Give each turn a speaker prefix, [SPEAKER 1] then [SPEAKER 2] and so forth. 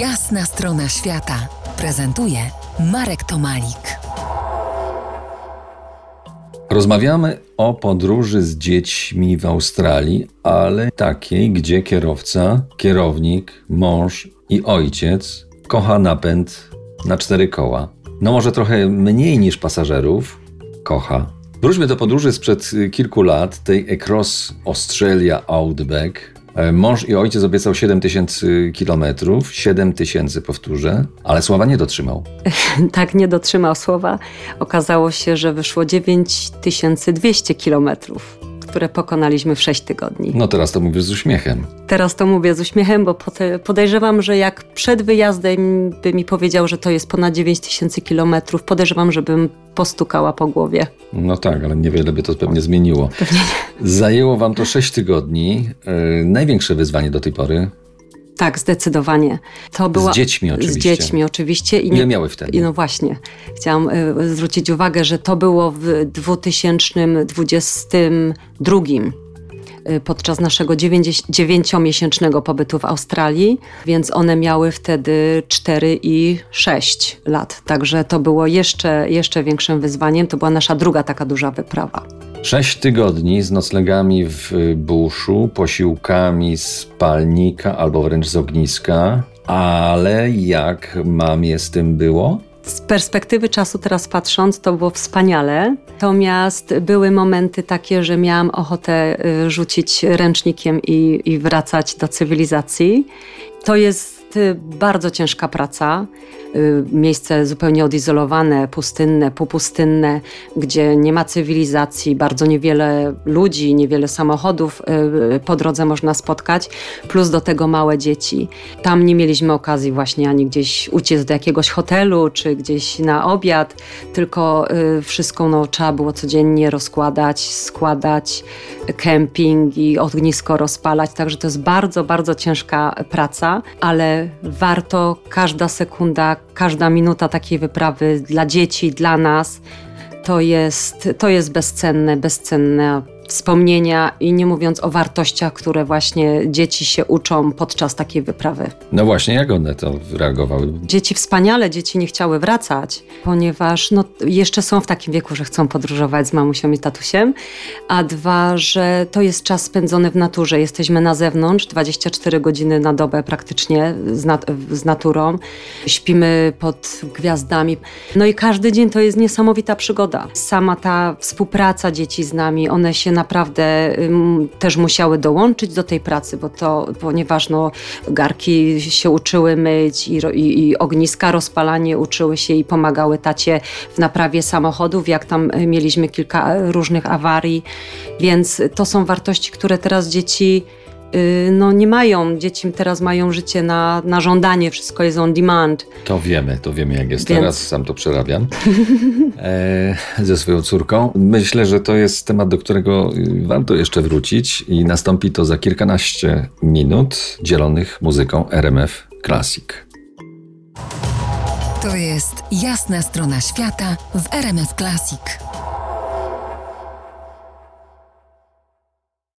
[SPEAKER 1] Jasna strona świata prezentuje Marek Tomalik.
[SPEAKER 2] Rozmawiamy o podróży z dziećmi w Australii, ale takiej, gdzie kierowca, kierownik, mąż i ojciec kocha napęd na cztery koła. No może trochę mniej niż pasażerów, kocha. Wróćmy do podróży sprzed kilku lat, tej Across Australia Outback, mąż i ojciec obiecał 7 tysięcy kilometrów, 7 tysięcy powtórzę, ale słowa nie dotrzymał.
[SPEAKER 3] tak, nie dotrzymał słowa. Okazało się, że wyszło 9200 kilometrów które pokonaliśmy w 6 tygodni.
[SPEAKER 2] No teraz to mówię z uśmiechem.
[SPEAKER 3] Teraz to mówię z uśmiechem, bo podejrzewam, że jak przed wyjazdem by mi powiedział, że to jest ponad 9 tysięcy kilometrów, podejrzewam, żebym postukała po głowie.
[SPEAKER 2] No tak, ale niewiele by to pewnie zmieniło.
[SPEAKER 3] Pewnie nie.
[SPEAKER 2] Zajęło wam to 6 tygodni. Yy, największe wyzwanie do tej pory?
[SPEAKER 3] Tak, zdecydowanie. To była,
[SPEAKER 2] z dziećmi oczywiście.
[SPEAKER 3] Z dziećmi oczywiście.
[SPEAKER 2] I nie, miały wtedy?
[SPEAKER 3] I no właśnie. Chciałam y, zwrócić uwagę, że to było w 2022 y, podczas naszego dziewięciomiesięcznego pobytu w Australii, więc one miały wtedy 4 i 6 lat. Także to było jeszcze, jeszcze większym wyzwaniem. To była nasza druga taka duża wyprawa.
[SPEAKER 2] Sześć tygodni z noclegami w buszu, posiłkami z palnika albo wręcz z ogniska. Ale jak mamie z tym było?
[SPEAKER 3] Z perspektywy czasu teraz patrząc, to było wspaniale. Natomiast były momenty takie, że miałam ochotę y, rzucić ręcznikiem i, i wracać do cywilizacji. To jest y, bardzo ciężka praca. Y, miejsce zupełnie odizolowane, pustynne, półpustynne, gdzie nie ma cywilizacji, bardzo niewiele ludzi, niewiele samochodów y, po drodze można spotkać, plus do tego małe dzieci. Tam nie mieliśmy okazji właśnie ani gdzieś uciec do jakiegoś hotelu, czy gdzieś na obiad, tylko y, wszystko no, trzeba było codziennie rozkładać, składać, kemping i ognisko rozpalać, także to jest bardzo, bardzo ciężka praca, ale warto każda sekunda, każda minuta takiej wyprawy dla dzieci, dla nas, to jest, to jest bezcenne, bezcenne wspomnienia i nie mówiąc o wartościach, które właśnie dzieci się uczą podczas takiej wyprawy.
[SPEAKER 2] No właśnie, jak one to reagowały?
[SPEAKER 3] Dzieci wspaniale, dzieci nie chciały wracać, ponieważ no, jeszcze są w takim wieku, że chcą podróżować z mamusią i tatusiem, a dwa, że to jest czas spędzony w naturze. Jesteśmy na zewnątrz 24 godziny na dobę praktycznie z, nat z naturą. Śpimy pod gwiazdami. No i każdy dzień to jest niesamowita przygoda. Sama ta współpraca dzieci z nami, one się naprawdę też musiały dołączyć do tej pracy, bo to, ponieważ no, garki się uczyły myć i, i, i ogniska rozpalanie uczyły się i pomagały tacie w naprawie samochodów, jak tam e, mieliśmy kilka różnych awarii, więc to są wartości, które teraz dzieci Y, no nie mają, dzieci teraz mają życie na, na żądanie, wszystko jest on demand.
[SPEAKER 2] To wiemy, to wiemy jak jest Więc... teraz, sam to przerabiam e, ze swoją córką. Myślę, że to jest temat, do którego warto jeszcze wrócić i nastąpi to za kilkanaście minut dzielonych muzyką RMF Classic.
[SPEAKER 1] To jest jasna strona świata w RMF Classic.